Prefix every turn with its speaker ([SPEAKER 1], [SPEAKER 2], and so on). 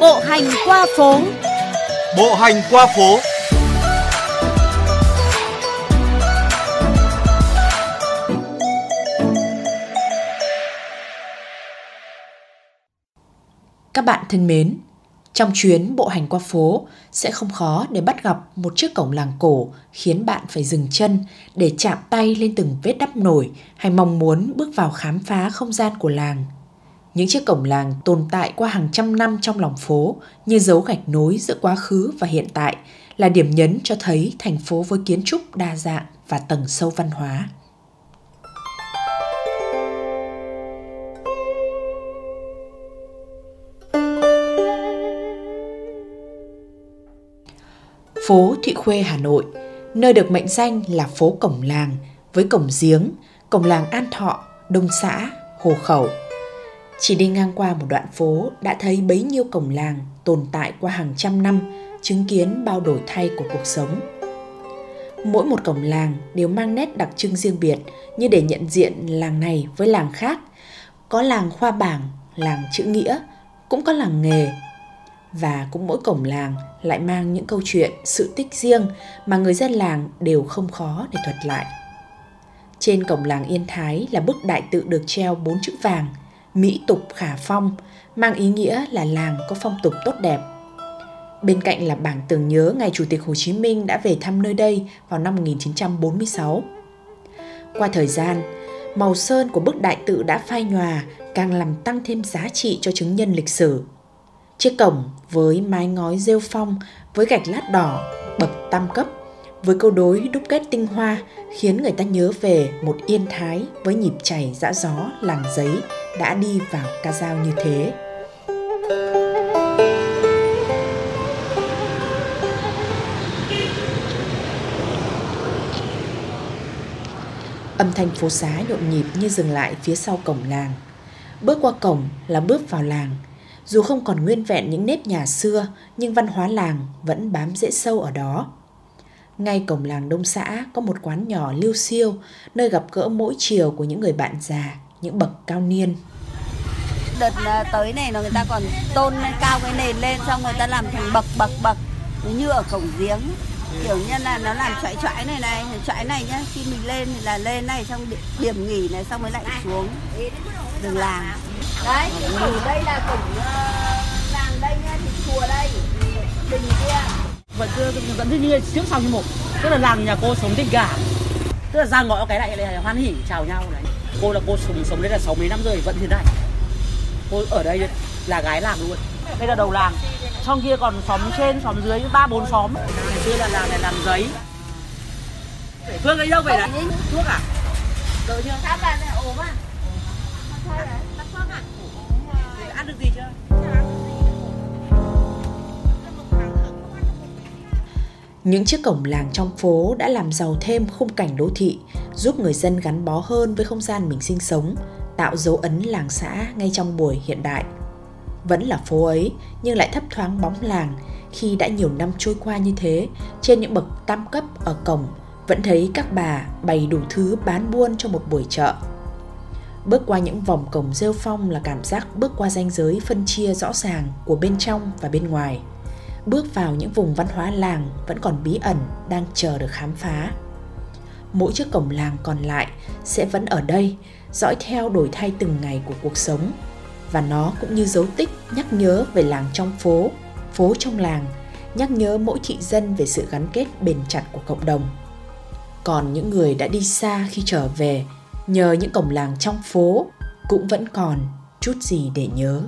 [SPEAKER 1] Bộ hành qua phố.
[SPEAKER 2] Bộ hành qua phố.
[SPEAKER 3] Các bạn thân mến, trong chuyến bộ hành qua phố sẽ không khó để bắt gặp một chiếc cổng làng cổ khiến bạn phải dừng chân để chạm tay lên từng vết đắp nổi hay mong muốn bước vào khám phá không gian của làng. Những chiếc cổng làng tồn tại qua hàng trăm năm trong lòng phố như dấu gạch nối giữa quá khứ và hiện tại là điểm nhấn cho thấy thành phố với kiến trúc đa dạng và tầng sâu văn hóa. phố Thụy Khuê, Hà Nội, nơi được mệnh danh là phố cổng làng với cổng giếng, cổng làng An Thọ, Đông Xã, Hồ Khẩu. Chỉ đi ngang qua một đoạn phố đã thấy bấy nhiêu cổng làng tồn tại qua hàng trăm năm, chứng kiến bao đổi thay của cuộc sống. Mỗi một cổng làng đều mang nét đặc trưng riêng biệt như để nhận diện làng này với làng khác. Có làng khoa bảng, làng chữ nghĩa, cũng có làng nghề, và cũng mỗi cổng làng lại mang những câu chuyện, sự tích riêng mà người dân làng đều không khó để thuật lại. Trên cổng làng Yên Thái là bức đại tự được treo bốn chữ vàng, Mỹ tục khả phong, mang ý nghĩa là làng có phong tục tốt đẹp. Bên cạnh là bảng tưởng nhớ ngày Chủ tịch Hồ Chí Minh đã về thăm nơi đây vào năm 1946. Qua thời gian, màu sơn của bức đại tự đã phai nhòa càng làm tăng thêm giá trị cho chứng nhân lịch sử Chiếc cổng với mái ngói rêu phong, với gạch lát đỏ, bậc tam cấp, với câu đối đúc kết tinh hoa khiến người ta nhớ về một yên thái với nhịp chảy dã gió làng giấy đã đi vào ca dao như thế. Âm thanh phố xá nhộn nhịp như dừng lại phía sau cổng làng. Bước qua cổng là bước vào làng – dù không còn nguyên vẹn những nếp nhà xưa, nhưng văn hóa làng vẫn bám rễ sâu ở đó. Ngay cổng làng Đông xã có một quán nhỏ lưu siêu, nơi gặp gỡ mỗi chiều của những người bạn già, những bậc cao niên.
[SPEAKER 4] Đợt à, tới này là người ta còn tôn lên cao cái nền lên xong người ta làm thành bậc bậc bậc. Như ở cổng giếng kiểu như là nó làm choãi choãi này này choãi này nhá khi mình lên thì là lên này xong điểm nghỉ này xong mới lại xuống đường làng.
[SPEAKER 5] Đấy ở đây là cổng uh, làng đây nhá thì chùa đây đình kia
[SPEAKER 6] vẫn cứ vẫn như trước sau như một. Tức là làng nhà cô sống tình cảm tức là ra ngõ cái này là hoan hỉ chào nhau này. Cô là cô sống sống đây là sáu mấy năm rồi vẫn thế này cô ở đây là gái làng luôn. Đây là đầu làng. Trong kia còn xóm trên xóm dưới ba bốn xóm. Ngày xưa là làng này làm giấy. Phương ấy đâu vậy đấy thuốc à? Đợi chưa
[SPEAKER 5] sao bạn ốm à?
[SPEAKER 6] Ăn được gì chưa
[SPEAKER 3] Những chiếc cổng làng trong phố đã làm giàu thêm khung cảnh đô thị, giúp người dân gắn bó hơn với không gian mình sinh sống, tạo dấu ấn làng xã ngay trong buổi hiện đại. Vẫn là phố ấy, nhưng lại thấp thoáng bóng làng khi đã nhiều năm trôi qua như thế, trên những bậc tam cấp ở cổng vẫn thấy các bà bày đủ thứ bán buôn cho một buổi chợ Bước qua những vòng cổng rêu phong là cảm giác bước qua ranh giới phân chia rõ ràng của bên trong và bên ngoài. Bước vào những vùng văn hóa làng vẫn còn bí ẩn đang chờ được khám phá. Mỗi chiếc cổng làng còn lại sẽ vẫn ở đây, dõi theo đổi thay từng ngày của cuộc sống. Và nó cũng như dấu tích nhắc nhớ về làng trong phố, phố trong làng, nhắc nhớ mỗi thị dân về sự gắn kết bền chặt của cộng đồng. Còn những người đã đi xa khi trở về nhờ những cổng làng trong phố cũng vẫn còn chút gì để nhớ